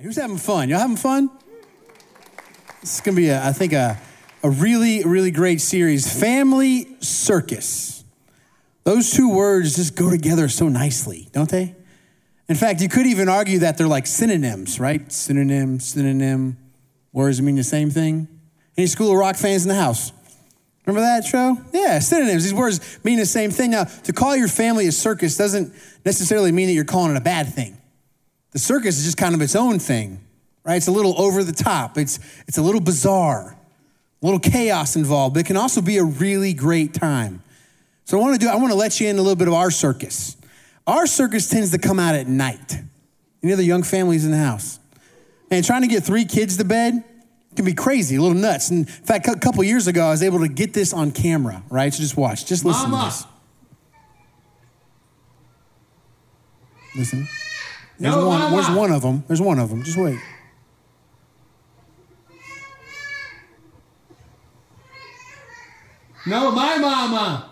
Who's having fun? Y'all having fun? This is gonna be, a, I think, a, a really, really great series. Family circus. Those two words just go together so nicely, don't they? In fact, you could even argue that they're like synonyms, right? Synonym, synonym. Words that mean the same thing. Any School of Rock fans in the house? Remember that show? Yeah, synonyms. These words mean the same thing. Now, to call your family a circus doesn't necessarily mean that you're calling it a bad thing. The circus is just kind of its own thing, right? It's a little over the top. It's, it's a little bizarre, a little chaos involved, but it can also be a really great time. So I want to do, I want to let you in a little bit of our circus. Our circus tends to come out at night. Any other young families in the house? And trying to get three kids to bed can be crazy, a little nuts. And in fact, a couple years ago, I was able to get this on camera, right? So just watch, just listen Mama. to this. Listen. There's, No, one, there's one of them. There's one of them. Just wait. No, my mama.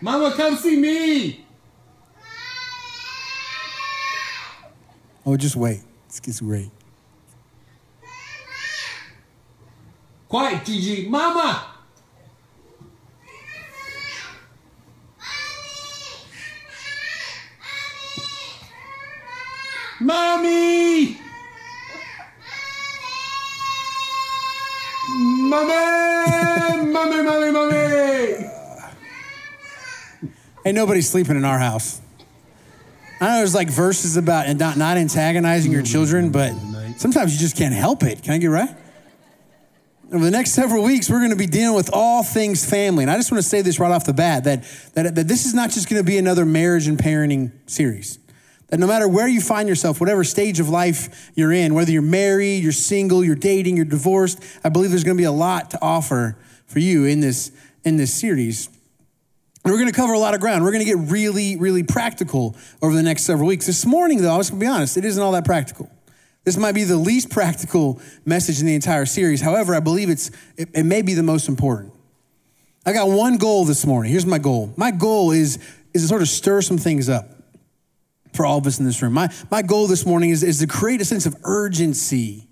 Mama, come see me. Oh, just wait. This gets great. Quiet, Gigi. Mama. Ain't nobody sleeping in our house. I know there's like verses about and not, not antagonizing your children, but sometimes you just can't help it. Can I get right? Over the next several weeks, we're going to be dealing with all things family. And I just want to say this right off the bat that, that, that this is not just going to be another marriage and parenting series. That no matter where you find yourself, whatever stage of life you're in, whether you're married, you're single, you're dating, you're divorced, I believe there's going to be a lot to offer for you in this, in this series. We're going to cover a lot of ground. We're going to get really, really practical over the next several weeks. This morning, though, I was going to be honest, it isn't all that practical. This might be the least practical message in the entire series. However, I believe it's, it, it may be the most important. I got one goal this morning. Here's my goal. My goal is, is to sort of stir some things up for all of us in this room. My, my goal this morning is, is to create a sense of urgency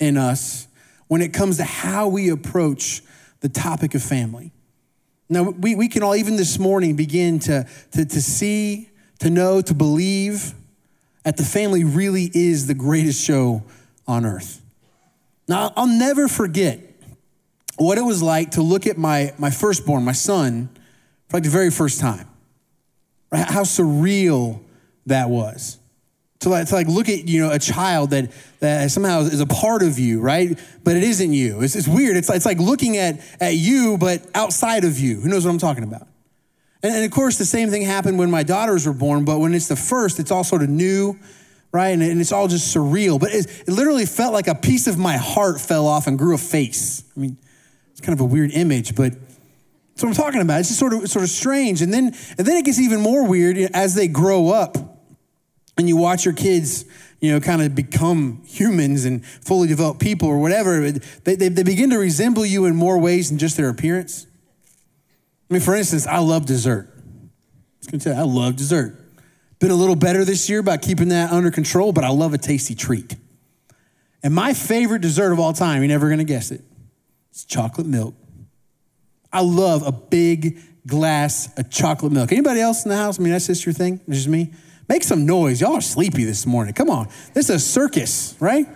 in us when it comes to how we approach the topic of family. Now, we, we can all, even this morning, begin to, to, to see, to know, to believe that the family really is the greatest show on earth. Now, I'll never forget what it was like to look at my, my firstborn, my son, for like the very first time. How surreal that was. To like, to like look at you know a child that, that somehow is a part of you, right? But it isn't you. It's, it's weird. It's, it's like looking at, at you, but outside of you. Who knows what I'm talking about? And, and of course, the same thing happened when my daughters were born, but when it's the first, it's all sort of new, right? And, and it's all just surreal. But it, it literally felt like a piece of my heart fell off and grew a face. I mean, it's kind of a weird image, but that's what I'm talking about. It's just sort of, sort of strange. And then, and then it gets even more weird as they grow up and you watch your kids, you know, kind of become humans and fully developed people or whatever. They, they, they begin to resemble you in more ways than just their appearance. I mean, for instance, I love dessert. I was gonna tell you, I love dessert. Been a little better this year by keeping that under control, but I love a tasty treat. And my favorite dessert of all time, you're never gonna guess it, it's chocolate milk. I love a big glass of chocolate milk. Anybody else in the house? I mean, that's just your thing? Just me? Make some noise. Y'all are sleepy this morning. Come on. This is a circus, right?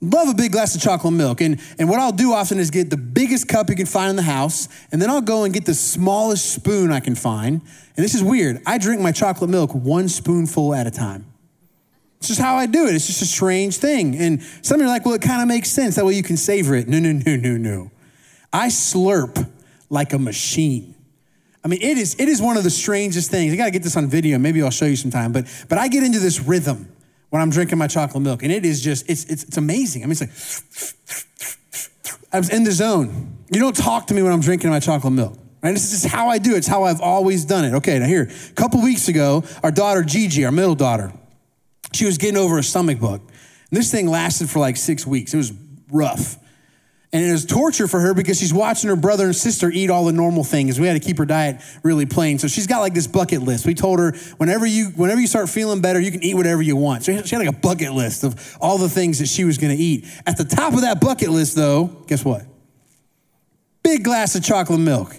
Love a big glass of chocolate milk. And, and what I'll do often is get the biggest cup you can find in the house, and then I'll go and get the smallest spoon I can find. And this is weird. I drink my chocolate milk one spoonful at a time. It's just how I do it. It's just a strange thing. And some of you are like, well, it kind of makes sense. That way you can savor it. No, no, no, no, no. I slurp like a machine. I mean, it is, it is one of the strangest things. I got to get this on video. Maybe I'll show you sometime. But, but I get into this rhythm when I'm drinking my chocolate milk. And it is just, it's, it's, it's amazing. I mean, it's like, I was in the zone. You don't talk to me when I'm drinking my chocolate milk. Right? This is just how I do it. It's how I've always done it. Okay, now here, a couple weeks ago, our daughter Gigi, our middle daughter, she was getting over a stomach bug. And this thing lasted for like six weeks. It was rough. And it was torture for her because she's watching her brother and sister eat all the normal things. We had to keep her diet really plain. So she's got like this bucket list. We told her whenever you whenever you start feeling better, you can eat whatever you want. So she had like a bucket list of all the things that she was going to eat. At the top of that bucket list, though, guess what? Big glass of chocolate milk.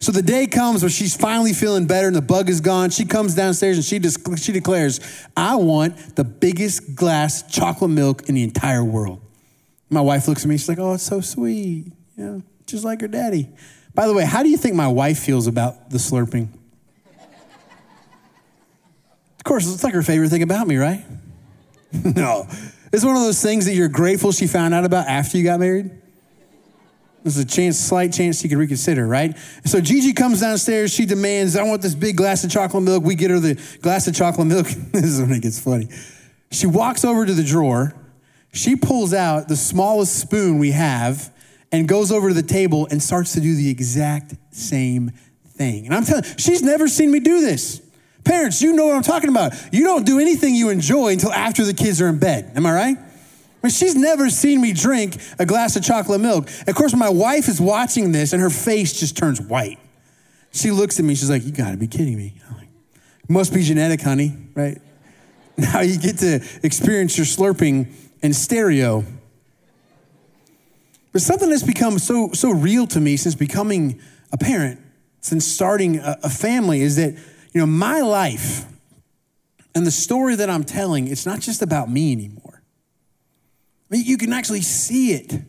So the day comes where she's finally feeling better and the bug is gone. She comes downstairs and she just she declares, "I want the biggest glass chocolate milk in the entire world." My wife looks at me. She's like, "Oh, it's so sweet. Yeah, just like her daddy." By the way, how do you think my wife feels about the slurping? Of course, it's like her favorite thing about me, right? no, it's one of those things that you're grateful she found out about after you got married. There's a chance, slight chance she could reconsider, right? So Gigi comes downstairs. She demands, I want this big glass of chocolate milk. We get her the glass of chocolate milk. this is when it gets funny. She walks over to the drawer. She pulls out the smallest spoon we have and goes over to the table and starts to do the exact same thing. And I'm telling you, she's never seen me do this. Parents, you know what I'm talking about. You don't do anything you enjoy until after the kids are in bed. Am I right? I mean, she's never seen me drink a glass of chocolate milk. Of course, my wife is watching this and her face just turns white. She looks at me, she's like, You gotta be kidding me. I'm like, Must be genetic, honey, right? Now you get to experience your slurping in stereo. But something that's become so, so real to me since becoming a parent, since starting a, a family, is that, you know, my life and the story that I'm telling, it's not just about me anymore. I mean, you can actually see it, you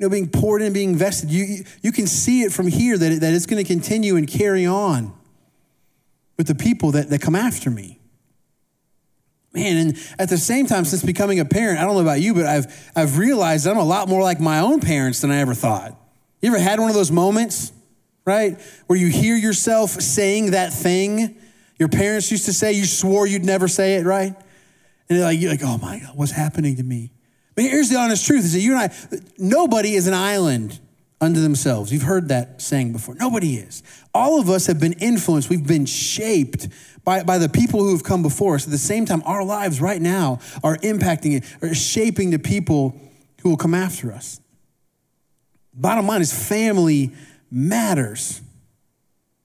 know, being poured in, being invested. You, you can see it from here that, it, that it's going to continue and carry on with the people that, that come after me. Man, and at the same time, since becoming a parent, I don't know about you, but I've, I've realized I'm a lot more like my own parents than I ever thought. You ever had one of those moments, right, where you hear yourself saying that thing your parents used to say, you swore you'd never say it, right? And like, you're like, oh my God, what's happening to me? But here's the honest truth is that you and I, nobody is an island unto themselves. You've heard that saying before. Nobody is. All of us have been influenced, we've been shaped by, by the people who have come before us. At the same time, our lives right now are impacting it, are shaping the people who will come after us. Bottom line is family matters.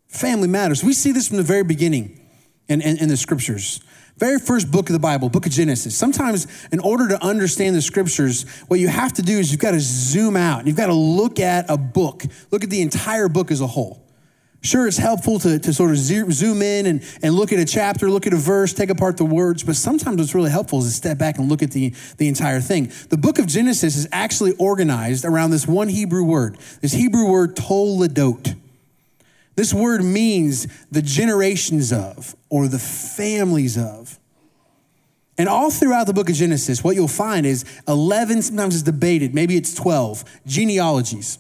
Family matters. We see this from the very beginning in, in, in the scriptures. Very first book of the Bible, book of Genesis. Sometimes, in order to understand the scriptures, what you have to do is you've got to zoom out. You've got to look at a book, look at the entire book as a whole. Sure, it's helpful to, to sort of zoom in and, and look at a chapter, look at a verse, take apart the words, but sometimes what's really helpful is to step back and look at the, the entire thing. The book of Genesis is actually organized around this one Hebrew word, this Hebrew word toledot. This word means the generations of or the families of. And all throughout the book of Genesis, what you'll find is 11, sometimes it's debated, maybe it's 12 genealogies.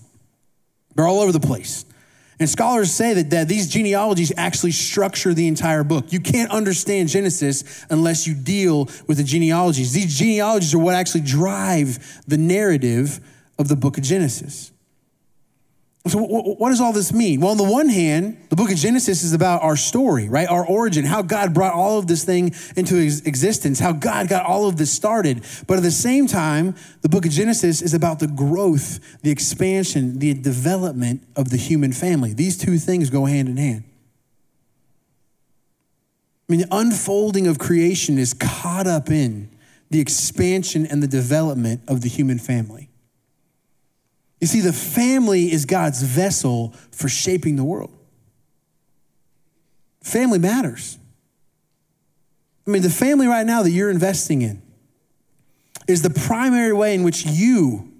They're all over the place. And scholars say that, that these genealogies actually structure the entire book. You can't understand Genesis unless you deal with the genealogies. These genealogies are what actually drive the narrative of the book of Genesis. So, what does all this mean? Well, on the one hand, the book of Genesis is about our story, right? Our origin, how God brought all of this thing into existence, how God got all of this started. But at the same time, the book of Genesis is about the growth, the expansion, the development of the human family. These two things go hand in hand. I mean, the unfolding of creation is caught up in the expansion and the development of the human family. You see, the family is God's vessel for shaping the world. Family matters. I mean, the family right now that you're investing in is the primary way in which you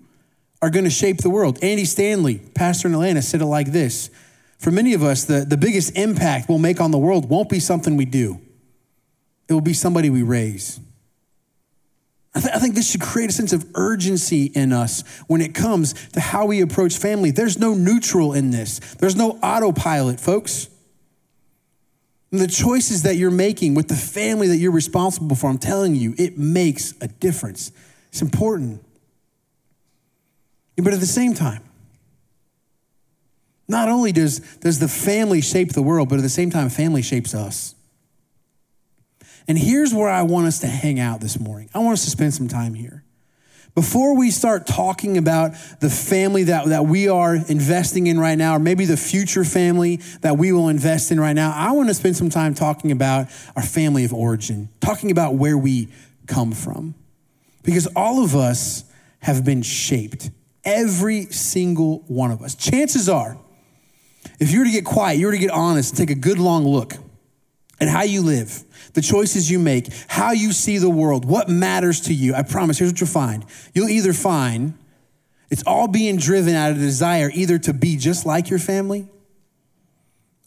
are going to shape the world. Andy Stanley, pastor in Atlanta, said it like this For many of us, the, the biggest impact we'll make on the world won't be something we do, it will be somebody we raise. I, th- I, think this should create a sense of urgency in us when it comes to how we approach family. There's no neutral in this, there's no autopilot, folks. And the choices that you're making with the family that you're responsible for, I'm telling you, it makes a difference. It's important. But at the same time, not only does, does the family shape the world, but at the same time, family shapes us. And here's where I want us to hang out this morning. I want us to spend some time here. Before we start talking about the family that, that we are investing in right now, or maybe the future family that we will invest in right now, I want to spend some time talking about our family of origin, talking about where we come from. Because all of us have been shaped, every single one of us. Chances are, if you were to get quiet, you were to get honest take a good long look at how you live, the choices you make, how you see the world, what matters to you, I promise, here's what you'll find. You'll either find it's all being driven out of desire either to be just like your family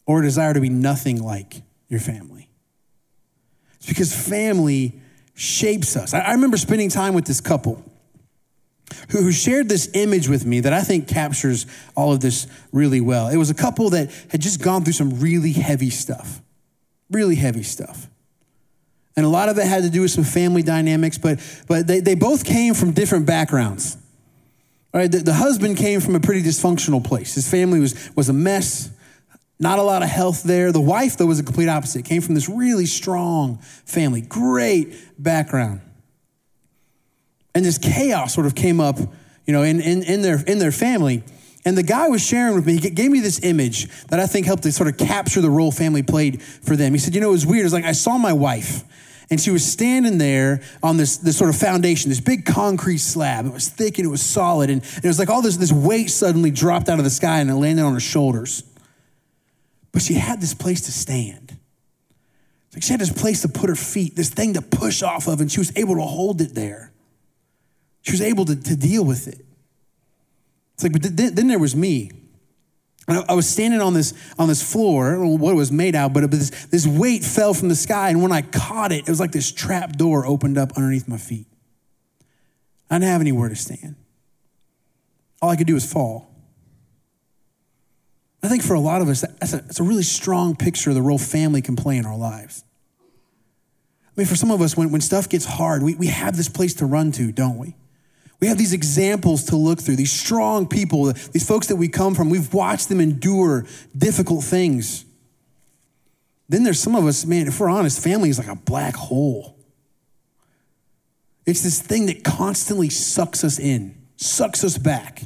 or a desire to be nothing like your family. It's because family shapes us. I, remember spending time with this couple who shared this image with me that I think captures all of this really well. It was a couple that had just gone through some really heavy stuff, really heavy stuff. And a lot of it had to do with some family dynamics, but, but they, they both came from different backgrounds. Right? The, the husband came from a pretty dysfunctional place. His family was, was a mess, not a lot of health there. The wife, though, was a complete opposite, came from this really strong family, great background. And this chaos sort of came up, you know, in, in, in, their, in their family. And the guy was sharing with me, he gave me this image that I think helped to sort of capture the role family played for them. He said, you know, it was weird. It was like I saw my wife and she was standing there on this, this sort of foundation, this big concrete slab. It was thick and it was solid. And, and it was like all this, this weight suddenly dropped out of the sky and it landed on her shoulders. But she had this place to stand. Like she had this place to put her feet, this thing to push off of, and she was able to hold it there. She was able to, to deal with it. It's like, but then, there was me. I was standing on this on this floor. I don't know what it was made out, of, but this, this weight fell from the sky, and when I caught it, it was like this trap door opened up underneath my feet. I didn't have anywhere to stand. All I could do was fall. I think for a lot of us, that's a, that's a really strong picture of the role family can play in our lives. I mean, for some of us, when, when stuff gets hard, we, we have this place to run to, don't we? We have these examples to look through, these strong people, these folks that we come from. We've watched them endure difficult things. Then there's some of us, man, if we're honest, family is like a black hole. It's this thing that constantly sucks us in, sucks us back.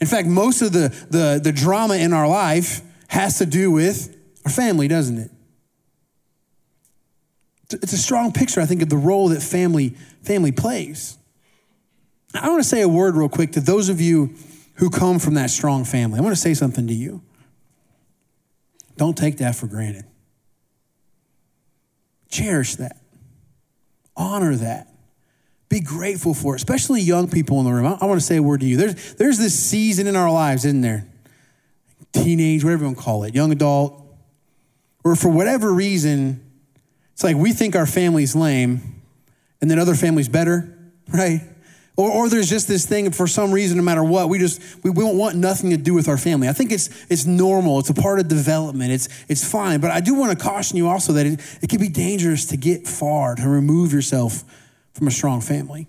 In fact, most of the, the, the drama in our life has to do with our family, doesn't it? It's a strong picture, I think, of the role that family, family plays. I want to say a word real quick to those of you who come from that strong family. I want to say something to you. Don't take that for granted. Cherish that. Honor that. Be grateful for it, especially young people in the room. I, want to say a word to you. There's, there's this season in our lives, isn't there? Teenage, whatever you want to call it, young adult, or for whatever reason, it's like we think our family's lame and then other families better, right? Or, or there's just this thing for some reason, no matter what, we just we, we don't want nothing to do with our family. I think it's it's normal. It's a part of development. It's it's fine. But I do want to caution you also that it, it can be dangerous to get far, to remove yourself from a strong family.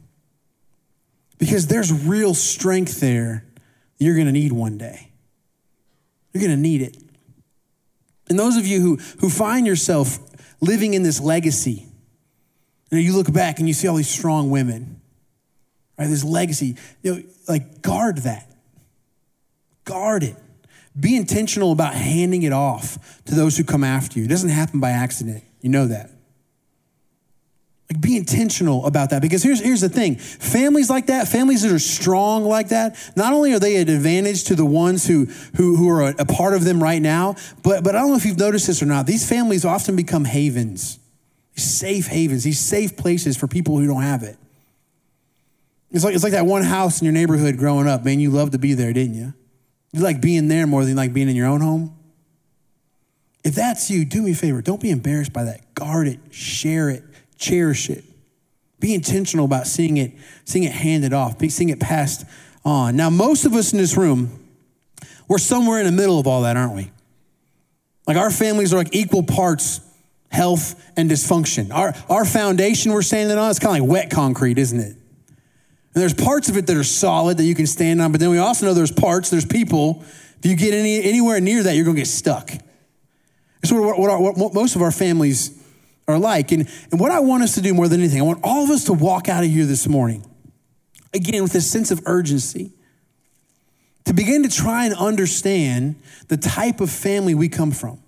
Because there's real strength there you're gonna need one day. You're gonna need it. And those of you who, who find yourself living in this legacy, you, know, you look back and you see all these strong women right? This legacy, you know, like guard that. Guard it. Be intentional about handing it off to those who come after you. It doesn't happen by accident. You know that. Like be intentional about that because here's, here's the thing families like that, families that are strong like that, not only are they an advantage to the ones who, who, who are a, a part of them right now, but, but I don't know if you've noticed this or not. These families often become havens, safe havens, these safe places for people who don't have it. It's like, it's like that one house in your neighborhood growing up, man. You loved to be there, didn't you? You like being there more than like being in your own home. If that's you, do me a favor. Don't be embarrassed by that. Guard it, share it, cherish it. Be intentional about seeing it, seeing it handed off, seeing it passed on. Now, most of us in this room, we're somewhere in the middle of all that, aren't we? Like our families are like equal parts health and dysfunction. Our, our foundation we're standing on is kind of like wet concrete, isn't it? And there's parts of it that are solid that you can stand on, but then we also know there's parts, there's people. If you get any, anywhere near that, you're going to get stuck. That's what, what, our, what, most of our families are like. And, and what I want us to do more than anything, I want all of us to walk out of here this morning again, with a sense of urgency, to begin to try and understand the type of family we come from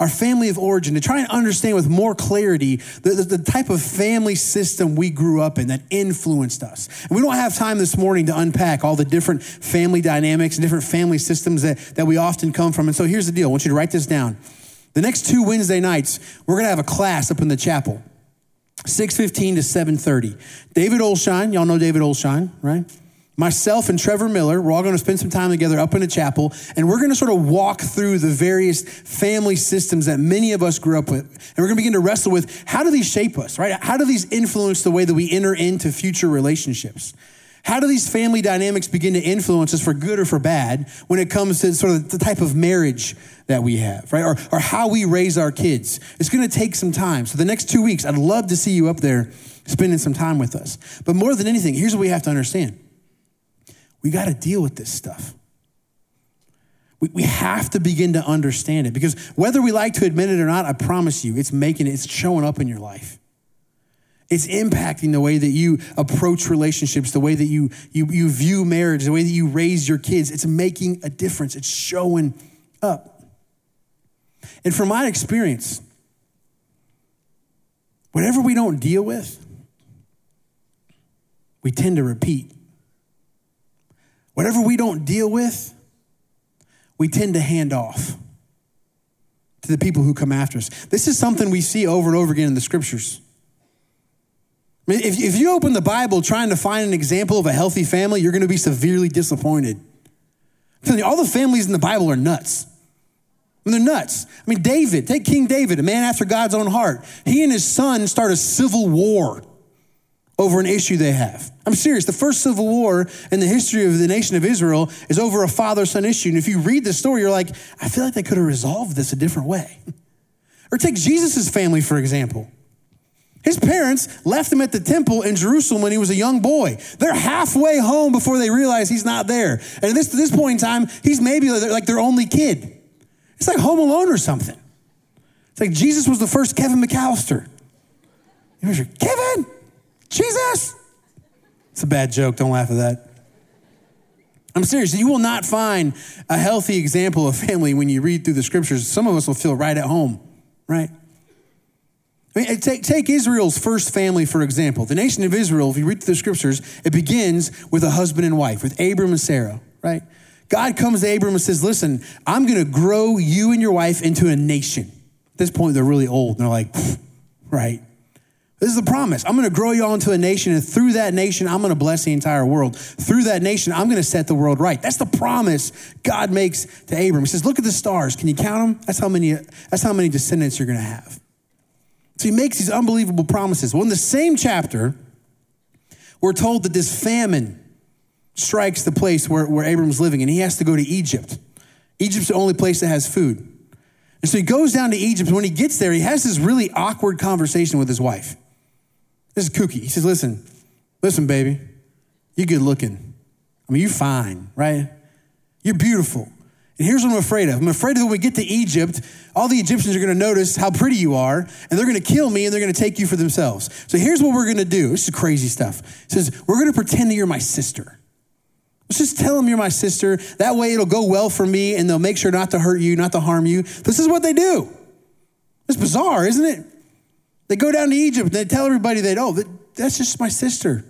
our family of origin, to try and understand with more clarity the, the, the, type of family system we grew up in that influenced us. And we don't have time this morning to unpack all the different family dynamics and different family systems that, that we often come from. And so here's the deal I want you to write this down. The next two Wednesday nights, we're going to have a class up in the chapel. 6:15 to 7:30. David Olshine, y'all know David Olshine, right? Myself and Trevor Miller, we're all going to spend some time together up in the chapel, and we're going to sort of walk through the various family systems that many of us grew up with. And we're going to begin to wrestle with how do these shape us, right? How do these influence the way that we enter into future relationships? How do these family dynamics begin to influence us for good or for bad when it comes to sort of the type of marriage that we have, right? Or, or how we raise our kids. It's going to take some time. So the next two weeks, I'd love to see you up there spending some time with us. But more than anything, here's what we have to understand we got to deal with this stuff. We, we have to begin to understand it because whether we like to admit it or not, I promise you, it's making it, it's showing up in your life. It's impacting the way that you approach relationships, the way that you, you, you view marriage, the way that you raise your kids. It's making a difference. It's showing up. And from my experience, whatever we don't deal with, we tend to repeat. Whatever we don't deal with, we tend to hand off to the people who come after us. This is something we see over and over again in the scriptures. I mean, if, if you open the Bible trying to find an example of a healthy family, you're going to be severely disappointed. You, all the families in the Bible are nuts. I mean, they're nuts. I mean, David, take King David, a man after God's own heart. He and his son start a civil war over an issue they have. I'm serious. The first civil war in the history of the nation of Israel is over a father son issue. And if you read the story, you're like, I feel like they could have resolved this a different way. or take Jesus' family, for example. His parents left him at the temple in Jerusalem when he was a young boy. They're halfway home before they realize he's not there. And at this, this point in time, he's maybe like their only kid. It's like Home Alone or something. It's like Jesus was the first Kevin McCallister. You know, Kevin, Jesus. It's a bad joke. Don't laugh at that. I'm serious. You will not find a healthy example of family when you read through the scriptures. Some of us will feel right at home, right? I mean, take, take Israel's first family, for example. The nation of Israel, if you read through the scriptures, it begins with a husband and wife, with Abram and Sarah, right? God comes to Abram and says, Listen, I'm going to grow you and your wife into a nation. At this point, they're really old. And they're like, right? This is the promise. I'm going to grow you all into a nation, and through that nation, I'm going to bless the entire world. Through that nation, I'm going to set the world right. That's the promise God makes to Abram. He says, "Look at the stars. Can you count them? That's how many. That's how many descendants you're going to have." So he makes these unbelievable promises. Well, in the same chapter, we're told that this famine strikes the place where, where Abram's living, and he has to go to Egypt. Egypt's the only place that has food. And so he goes down to Egypt. And when he gets there, he has this really awkward conversation with his wife. This is kooky. He says, Listen, listen, baby, you're good looking. I mean, you're fine, right? You're beautiful. And here's what I'm afraid of. I'm afraid that when we get to Egypt, all the Egyptians are going to notice how pretty you are, and they're going to kill me, and they're going to take you for themselves. So here's what we're going to do. This is crazy stuff. He says, We're going to pretend that you're my sister. Let's just tell them you're my sister. That way it'll go well for me, and they'll make sure not to hurt you, not to harm you. This is what they do. It's bizarre, isn't it? They go down to Egypt and they tell everybody that, oh, that's just my sister.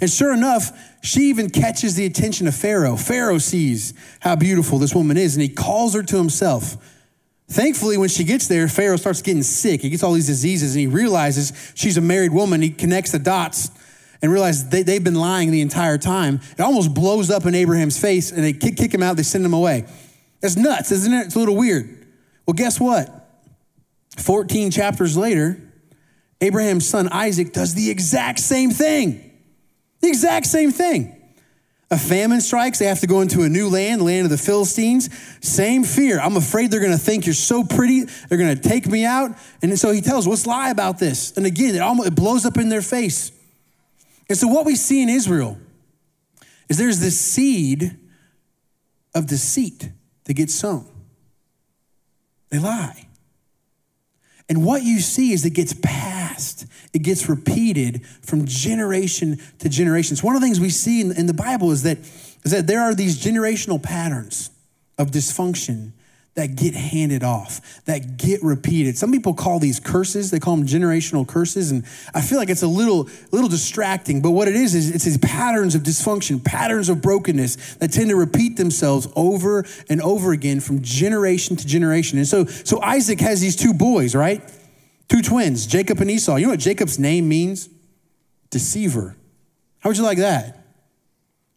And sure enough, she even catches the attention of Pharaoh. Pharaoh sees how beautiful this woman is and he calls her to himself. Thankfully, when she gets there, Pharaoh starts getting sick. He gets all these diseases and he realizes she's a married woman. He connects the dots and realizes they, they've been lying the entire time. It almost blows up in Abraham's face and they kick, kick him out, they send him away. That's nuts, isn't it? It's a little weird. Well, guess what? 14 chapters later, Abraham's son Isaac does the exact same thing. The exact same thing. A famine strikes, they have to go into a new land, land of the Philistines. Same fear. I'm afraid they're gonna think you're so pretty, they're gonna take me out. And so he tells, Let's lie about this. And again, it almost it blows up in their face. And so what we see in Israel is there's this seed of deceit that gets sown. They lie. And what you see is it gets passed. It gets repeated from generation to generation. It's one of the things we see in, in the Bible is that, is that there are these generational patterns of dysfunction that get handed off, that get repeated. Some people call these curses, they call them generational curses, and I feel like it's a little, little distracting, but what it is, is it's these patterns of dysfunction, patterns of brokenness that tend to repeat themselves over and over again from generation to generation. And so, so Isaac has these two boys, right? Two twins, Jacob and Esau. You know what Jacob's name means? Deceiver. How would you like that?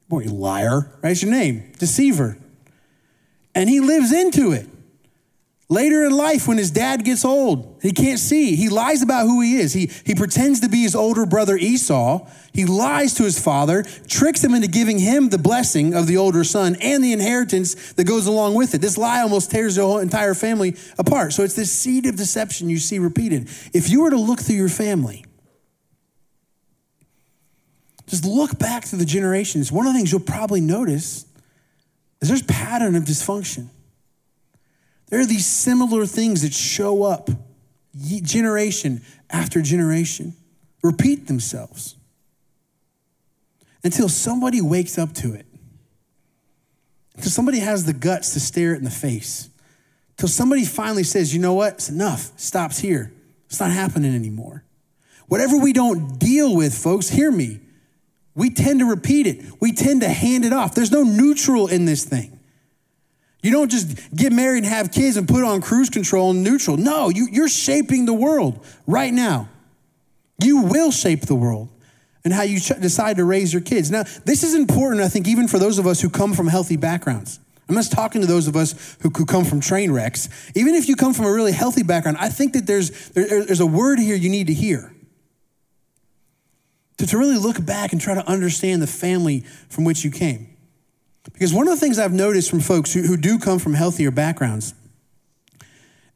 Boy, liar, right? It's your name, deceiver and he lives into it. Later in life, when his dad gets old, he can't see. He lies about who he is. He, he pretends to be his older brother Esau. He lies to his father, tricks him into giving him the blessing of the older son and the inheritance that goes along with it. This lie almost tears the whole entire family apart. So it's this seed of deception you see repeated. If you were to look through your family, just look back through the generations, one of the things you'll probably notice is there's pattern of dysfunction. There are these similar things that show up generation after generation, repeat themselves until somebody wakes up to it. Until somebody has the guts to stare it in the face. Until somebody finally says, you know what? It's enough. Stops here. It's not happening anymore. Whatever we don't deal with, folks, hear me. We tend to repeat it. We tend to hand it off. There's no neutral in this thing. You don't just get married and have kids and put on cruise control and neutral. No, you, you're shaping the world right now. You will shape the world and how you decide to raise your kids. Now, this is important, I think, even for those of us who come from healthy backgrounds. I'm just talking to those of us who, who come from train wrecks. Even if you come from a really healthy background, I think that there's, there, there's a word here you need to hear to, to really look back and try to understand the family from which you came. Because one of the things I've noticed from folks who, who do come from healthier backgrounds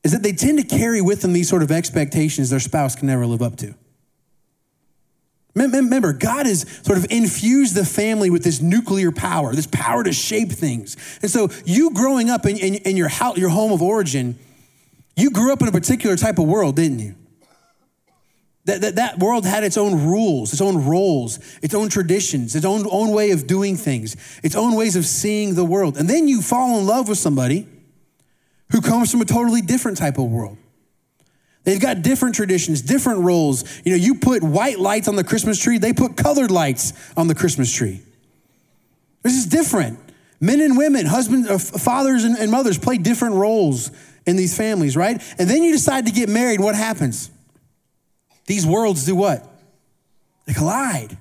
is that they tend to carry with them these sort of expectations their spouse can never live up to. Remember, God has sort of infused the family with this nuclear power, this power to shape things. And so, you growing up in, in, in your, house, your home of origin, you grew up in a particular type of world, didn't you? That, that, that world had its own rules, its own roles, its own traditions, its own, own way of doing things, its own ways of seeing the world. And then you fall in love with somebody who comes from a totally different type of world. They've got different traditions, different roles. You know, you put white lights on the Christmas tree, they put colored lights on the Christmas tree. This is different. Men and women, husbands, uh, fathers and, and mothers play different roles in these families, right? And then you decide to get married, what happens? These worlds do what? They collide.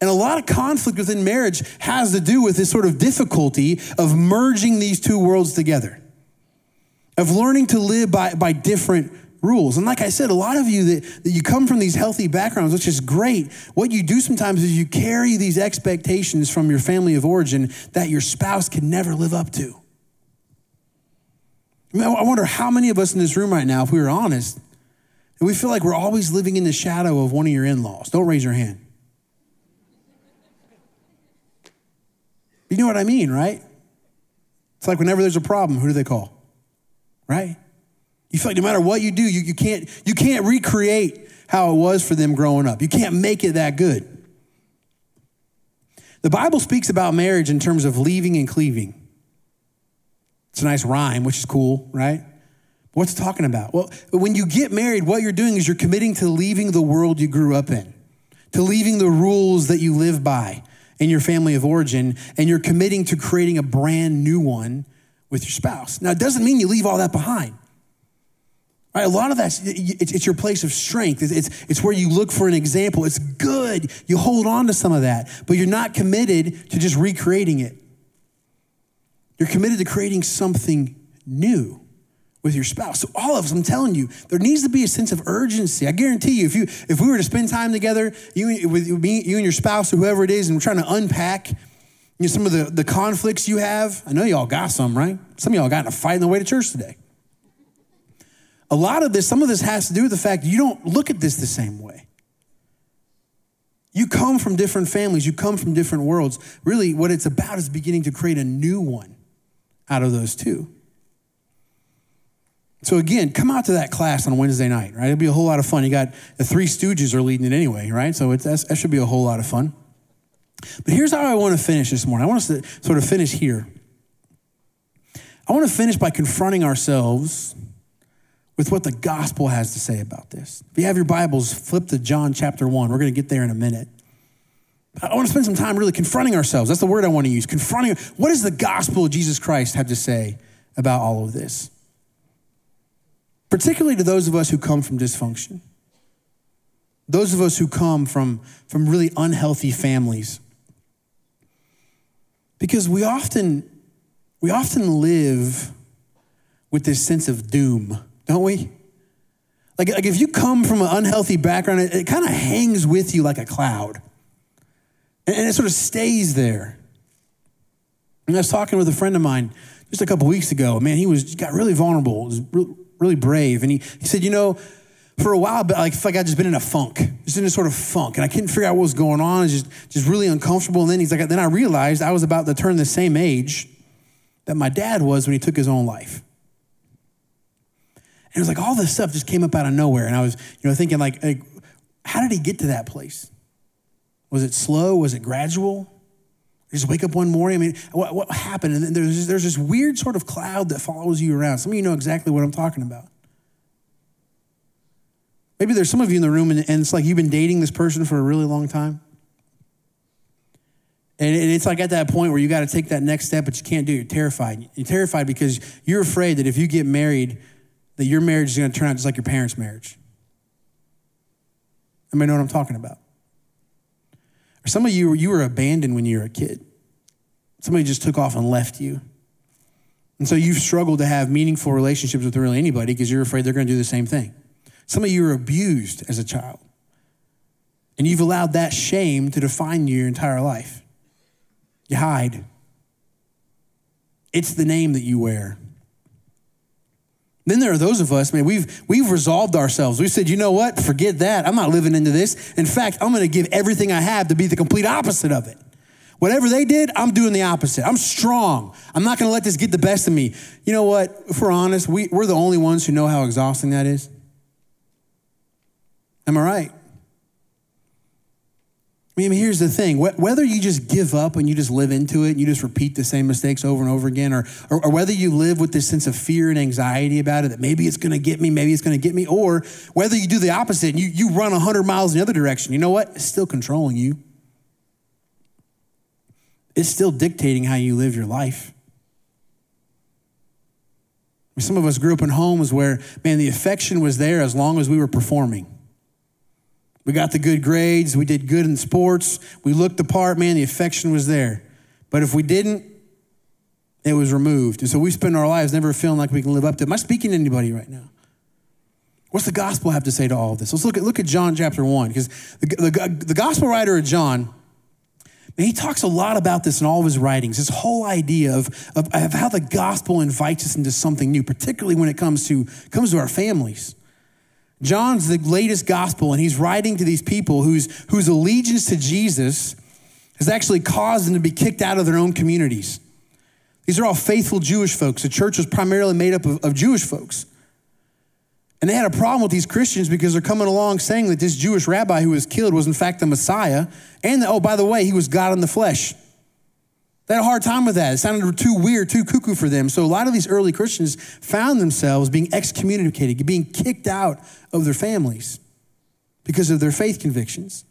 And a lot of conflict within marriage has to do with this sort of difficulty of merging these two worlds together, of learning to live by, by different rules. And like I said, a lot of you that, that you come from these healthy backgrounds, which is great, what you do sometimes is you carry these expectations from your family of origin that your spouse can never live up to. I, mean, I wonder how many of us in this room right now, if we were honest, and we feel like we're always living in the shadow of one of your in laws. Don't raise your hand. You know what I mean, right? It's like whenever there's a problem, who do they call? Right? You feel like no matter what you do, you, you, can't, you can't recreate how it was for them growing up. You can't make it that good. The Bible speaks about marriage in terms of leaving and cleaving. It's a nice rhyme, which is cool, right? What's talking about? Well, when you get married, what you're doing is you're committing to leaving the world you grew up in, to leaving the rules that you live by in your family of origin, and you're committing to creating a brand new one with your spouse. Now, it doesn't mean you leave all that behind. Right, a lot of that, it's, your place of strength. It's, it's where you look for an example. It's good. You hold on to some of that, but you're not committed to just recreating it. You're committed to creating something new with your spouse. So all of us, I'm telling you, there needs to be a sense of urgency. I guarantee you, if you if we were to spend time together, you with me, you and your spouse or whoever it is, and we're trying to unpack you know, some of the, the conflicts you have. I know y'all got some, right? Some of y'all got in a fight on the way to church today. A lot of this, some of this has to do with the fact you don't look at this the same way. You come from different families, you come from different worlds. Really, what it's about is beginning to create a new one out of those two. So again, come out to that class on Wednesday night, right? It'll be a whole lot of fun. You got the three Stooges are leading it anyway, right? So that should be a whole lot of fun. But here's how I want to finish this morning. I want us to sort of finish here. I want to finish by confronting ourselves with what the gospel has to say about this. If you have your Bibles, flip to John chapter 1. We're going to get there in a minute. I want to spend some time really confronting ourselves. That's the word I want to use. Confronting. What does the gospel of Jesus Christ have to say about all of this? Particularly to those of us who come from dysfunction. Those of us who come from, from really unhealthy families. Because we often, we often live with this sense of doom, don't we? Like, like if you come from an unhealthy background, it, it kind of hangs with you like a cloud. And, and it sort of stays there. And I was talking with a friend of mine just a couple weeks ago. Man, he was got really vulnerable, was really, brave. And he, he said, you know, for a while, but like, I felt like I'd just been in a funk, just in a sort of funk. And I couldn't figure out what was going on. Was just, just really uncomfortable. And then he's like, then I realized I was about to turn the same age that my dad was when he took his own life. And it was like all this stuff just came up out of nowhere. And I was, you know, thinking like, like how did he get to that place? Was it slow? Was it gradual? You just wake up one morning. I mean, what, what happened? And there's, there's this weird sort of cloud that follows you around. Some of you know exactly what I'm talking about. Maybe there's some of you in the room and, and it's like you've been dating this person for a really long time. And, and it's like at that point where you got to take that next step, but you can't do it. You're terrified. You're terrified because you're afraid that if you get married, that your marriage is going to turn out just like your parents' marriage. I mean, know what I'm talking about. Or some of you, you were abandoned when you were a kid. Somebody just took off and left you. And so you've struggled to have meaningful relationships with really anybody because you're afraid they're going to do the same thing. Some of you were abused as a child. And you've allowed that shame to define you your entire life. You hide. It's the name that you wear. Then there are those of us, man, we've, we've resolved ourselves. We said, you know what? Forget that. I'm not living into this. In fact, I'm going to give everything I have to be the complete opposite of it. Whatever they did, I'm doing the opposite. I'm strong. I'm not going to let this get the best of me. You know what? If we're honest, we, we're the only ones who know how exhausting that is. Am I right? I mean, here's the thing whether you just give up and you just live into it and you just repeat the same mistakes over and over again, or, or, or whether you live with this sense of fear and anxiety about it, that maybe it's gonna get me, maybe it's gonna get me, or whether you do the opposite and you, you run 100 miles in the other direction, you know what? It's still controlling you. It's still dictating how you live your life. Some of us grew up in homes where, man, the affection was there as long as we were performing. We got the good grades. We did good in sports. We looked the part, man, the affection was there. But if we didn't, it was removed. And so we spend our lives never feeling like we can live up to it. Am I speaking to anybody right now? What's the gospel have to say to all of this? Let's look at, look at John chapter 1, because the, the, the gospel writer of John, he talks a lot about this in all of his writings, this whole idea of, of, of how the gospel invites us into something new, particularly when it comes to, comes to our families. John's the latest gospel, and he's writing to these people whose, whose allegiance to Jesus has actually caused them to be kicked out of their own communities. These are all faithful Jewish folks. The church was primarily made up of, of Jewish folks. And they had a problem with these Christians because they're coming along saying that this Jewish rabbi who was killed was in fact the Messiah, and that, oh, by the way, he was God in the flesh. They had a hard time with that. It sounded too weird, too cuckoo for them. So a lot of these early Christians found themselves being excommunicated, being kicked out of their families because of their faith convictions.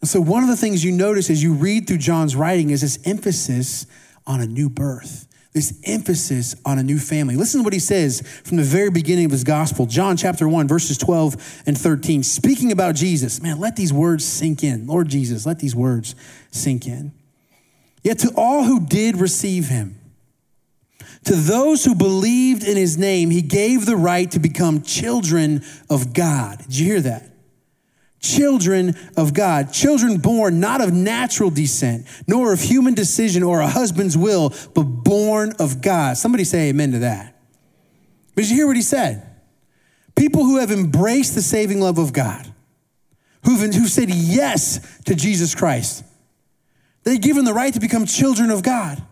And so one of the things you notice as you read through John's writing is this emphasis on a new birth, this emphasis on a new family. Listen to what he says from the very beginning of his gospel, John chapter 1, verses 12 and 13. Speaking about Jesus, man, let these words sink in. Lord Jesus, let these words sink in. Yet to all who did receive him, to those who believed in his name, he gave the right to become children of God. Did you hear that? Children of God, children born not of natural descent, nor of human decision or a husband's will, but born of God. Somebody say amen to that. But did you hear what he said? People who have embraced the saving love of God, who've, who said yes to Jesus Christ, they're given the right to become children of God.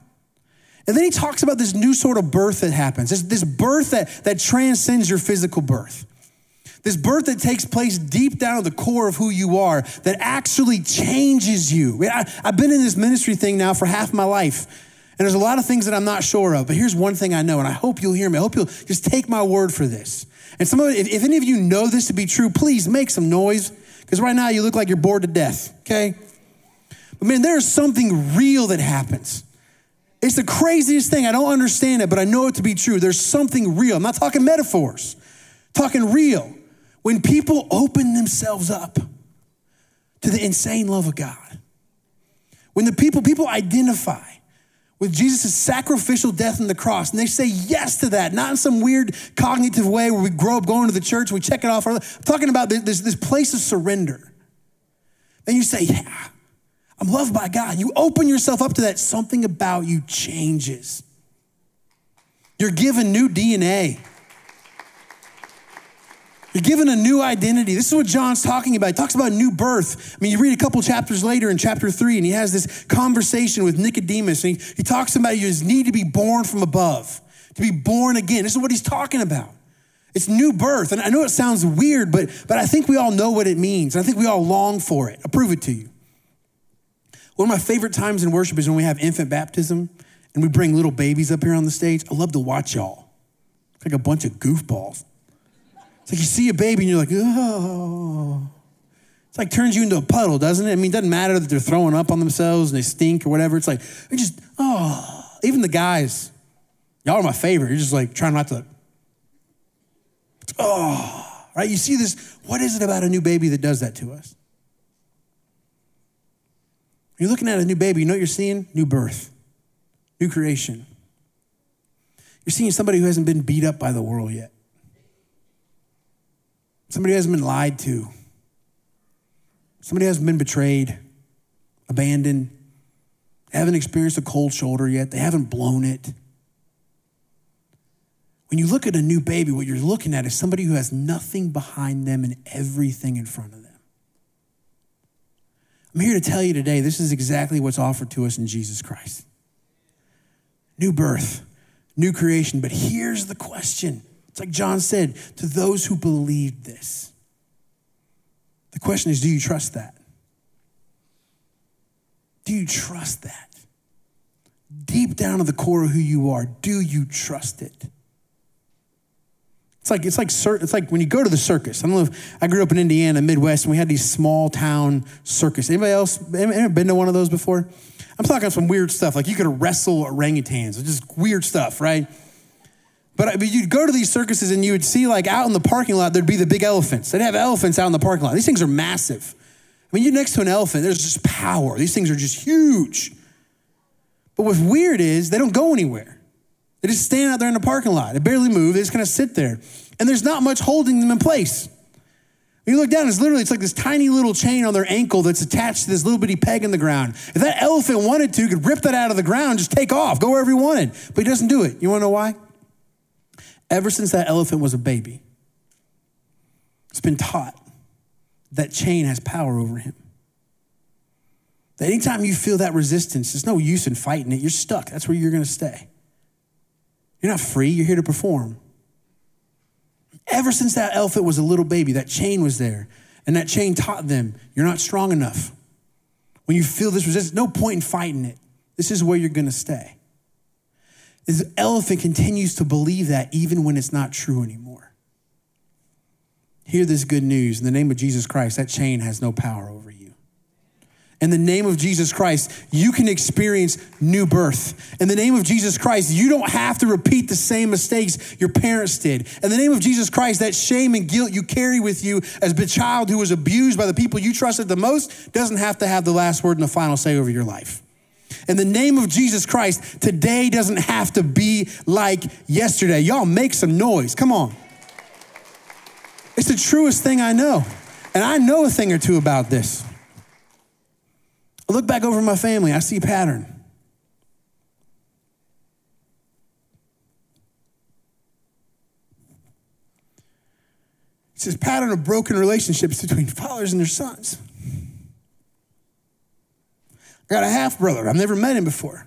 And then he talks about this new sort of birth that happens, this, this birth that, that transcends your physical birth. This birth that takes place deep down at the core of who you are, that actually changes you. I, have been in this ministry thing now for half my life, and there's a lot of things that I'm not sure of, but here's one thing I know, and I hope you'll hear me. I hope you'll just take my word for this. And some of it, if, if any of you know this to be true, please make some noise, because right now you look like you're bored to death, okay? But man, there is something real that happens. It's the craziest thing. I don't understand it, but I know it to be true. There's something real. I'm not talking metaphors, talking real. When people open themselves up to the insane love of God, when the people, people identify with Jesus' sacrificial death on the cross, and they say yes to that, not in some weird cognitive way where we grow up going to the church, we check it off. I'm talking about this, this place of surrender. Then you say, Yeah, I'm loved by God. You open yourself up to that, something about you changes. You're given new DNA. You're given a new identity. This is what John's talking about. He talks about new birth. I mean, you read a couple chapters later in chapter three, and he has this conversation with Nicodemus, and he, he talks about his need to be born from above, to be born again. This is what he's talking about. It's new birth. And I know it sounds weird, but, but I think we all know what it means. I think we all long for it. I'll prove it to you. One of my favorite times in worship is when we have infant baptism and we bring little babies up here on the stage. I love to watch y'all. It's like a bunch of goofballs. It's like you see a baby and you're like, oh. It's like turns you into a puddle, doesn't it? I mean, it doesn't matter that they're throwing up on themselves and they stink or whatever. It's like, they just, oh. Even the guys, y'all are my favorite. You're just like trying not to, oh, right? You see this, what is it about a new baby that does that to us? You're looking at a new baby, you know what you're seeing? New birth, new creation. You're seeing somebody who hasn't been beat up by the world yet. Somebody hasn't been lied to. Somebody hasn't been betrayed, abandoned. Haven't experienced a cold shoulder yet. They haven't blown it. When you look at a new baby, what you're looking at is somebody who has nothing behind them and everything in front of them. I'm here to tell you today this is exactly what's offered to us in Jesus Christ new birth, new creation. But here's the question it's like John said to those who believe this. The question is do you trust that? Do you trust that? Deep down to the core of who you are, do you trust it? It's like it's like it's like when you go to the circus. I don't know if I grew up in Indiana, Midwest, and we had these small town circus. Anybody else ever been to one of those before? I'm talking some weird stuff. Like you could wrestle orangutans, just weird stuff, right? But, but you'd go to these circuses and you would see, like, out in the parking lot, there'd be the big elephants. They'd have elephants out in the parking lot. These things are massive. I mean, you're next to an elephant, there's just power. These things are just huge. But what's weird is they don't go anywhere. They just stand out there in the parking lot. They barely move. They just kind of sit there. And there's not much holding them in place. When you look down, it's literally, it's like this tiny little chain on their ankle that's attached to this little bitty peg in the ground. If that elephant wanted to, could rip that out of the ground, just take off, go wherever he wanted. But he doesn't do it. You want to know why? Ever since that elephant was a baby, it's been taught that chain has power over him. That anytime you feel that resistance, there's no use in fighting it. You're stuck. That's where you're going to stay. You're not free, you're here to perform. Ever since that elephant was a little baby, that chain was there. And that chain taught them you're not strong enough. When you feel this resistance, no point in fighting it. This is where you're going to stay. This elephant continues to believe that even when it's not true anymore. Hear this good news. In the name of Jesus Christ, that chain has no power over you. In the name of Jesus Christ, you can experience new birth. In the name of Jesus Christ, you don't have to repeat the same mistakes your parents did. In the name of Jesus Christ, that shame and guilt you carry with you as a child who was abused by the people you trusted the most doesn't have to have the last word and the final say over your life. In the name of Jesus Christ, today doesn't have to be like yesterday. Y'all make some noise. Come on. It's the truest thing I know. And I know a thing or two about this. I look back over my family, I see a pattern. It's this pattern of broken relationships between fathers and their sons. I got a half brother. I've never met him before.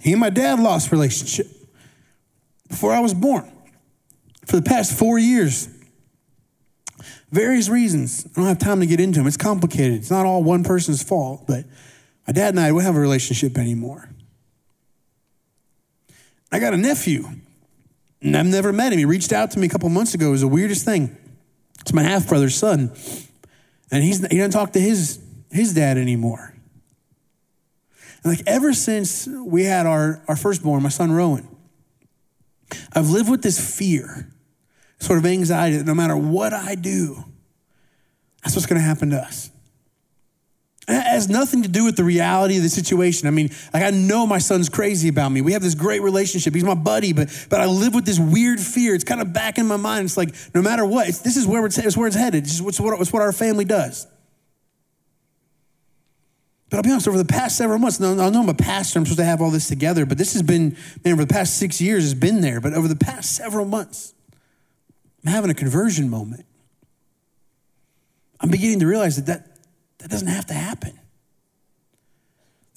He and my dad lost relationship before I was born. For the past four years, various reasons. I don't have time to get into them. It's complicated. It's not all one person's fault, but my dad and I don't have a relationship anymore. I got a nephew, and I've never met him. He reached out to me a couple months ago. It was the weirdest thing. It's my half brother's son, and he's he doesn't talk to his his dad anymore. And like ever since we had our, our firstborn, my son Rowan, I've lived with this fear, sort of anxiety that no matter what I do, that's what's going to happen to us. It has nothing to do with the reality of the situation. I mean, like I know my son's crazy about me. We have this great relationship. He's my buddy, but but I live with this weird fear. It's kind of back in my mind. It's like no matter what, this is where it's, it's where it's headed. It's, just, it's, what, it's what our family does. But I'll be honest, over the past several months, now, I know I'm a pastor, I'm supposed to have all this together, but this has been, man, over the past six years, it's been there. But over the past several months, I'm having a conversion moment. I'm beginning to realize that that, that doesn't have to happen.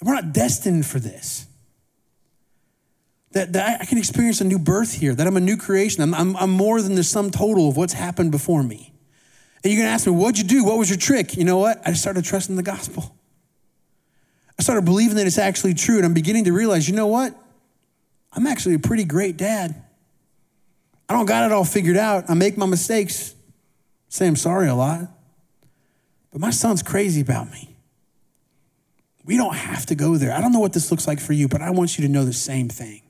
We're not destined for this. That, that I can experience a new birth here, that I'm a new creation. I'm, I'm, I'm more than the sum total of what's happened before me. And you're gonna ask me, what'd you do? What was your trick? You know what? I started trusting the gospel. I started believing that it's actually true, and I'm beginning to realize, you know what? I'm actually a pretty great dad. I don't got it all figured out. I make my mistakes, say I'm sorry a lot. But my son's crazy about me. We don't have to go there. I don't know what this looks like for you, but I want you to know the same thing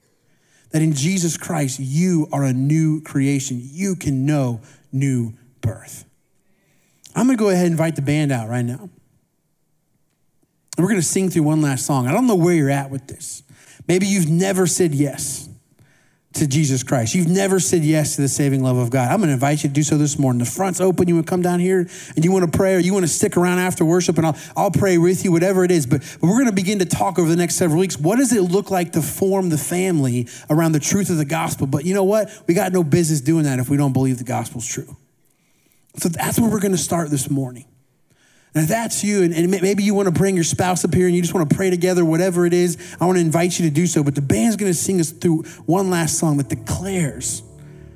that in Jesus Christ, you are a new creation. You can know new birth. I'm gonna go ahead and invite the band out right now. And we're going to sing through one last song. I don't know where you're at with this. Maybe you've never said yes to Jesus Christ. You've never said yes to the saving love of God. I'm going to invite you to do so this morning. The front's open. You want to come down here and you want to pray or you want to stick around after worship and I'll, I'll pray with you, whatever it is. But, but we're going to begin to talk over the next several weeks. What does it look like to form the family around the truth of the gospel? But you know what? We got no business doing that if we don't believe the gospel's true. So that's where we're going to start this morning. And if that's you, and, and, maybe you want to bring your spouse up here and you just want to pray together, whatever it is, I want to invite you to do so. But the band's going to sing us through one last song that declares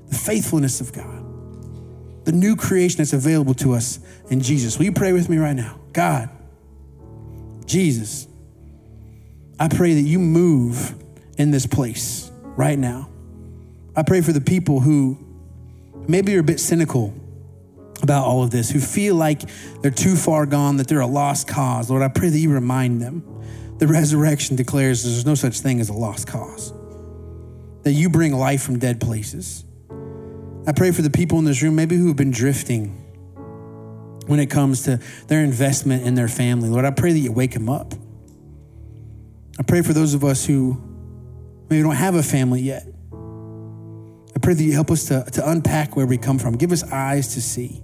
the faithfulness of God, the new creation that's available to us in Jesus. Will you pray with me right now? God, Jesus, I pray that you move in this place right now. I pray for the people who maybe are a bit cynical about all of this, who feel like they're too far gone, that they're a lost cause. Lord, I pray that you remind them. The resurrection declares there's no such thing as a lost cause, that you bring life from dead places. I pray for the people in this room, maybe who have been drifting when it comes to their investment in their family. Lord, I pray that you wake them up. I pray for those of us who maybe don't have a family yet. I pray that you help us to, to unpack where we come from. Give us eyes to see.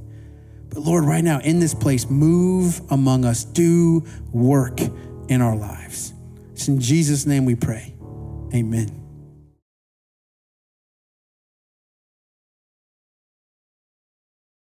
But Lord, right now in this place, move among us, do work in our lives. It's in Jesus' name we pray. Amen.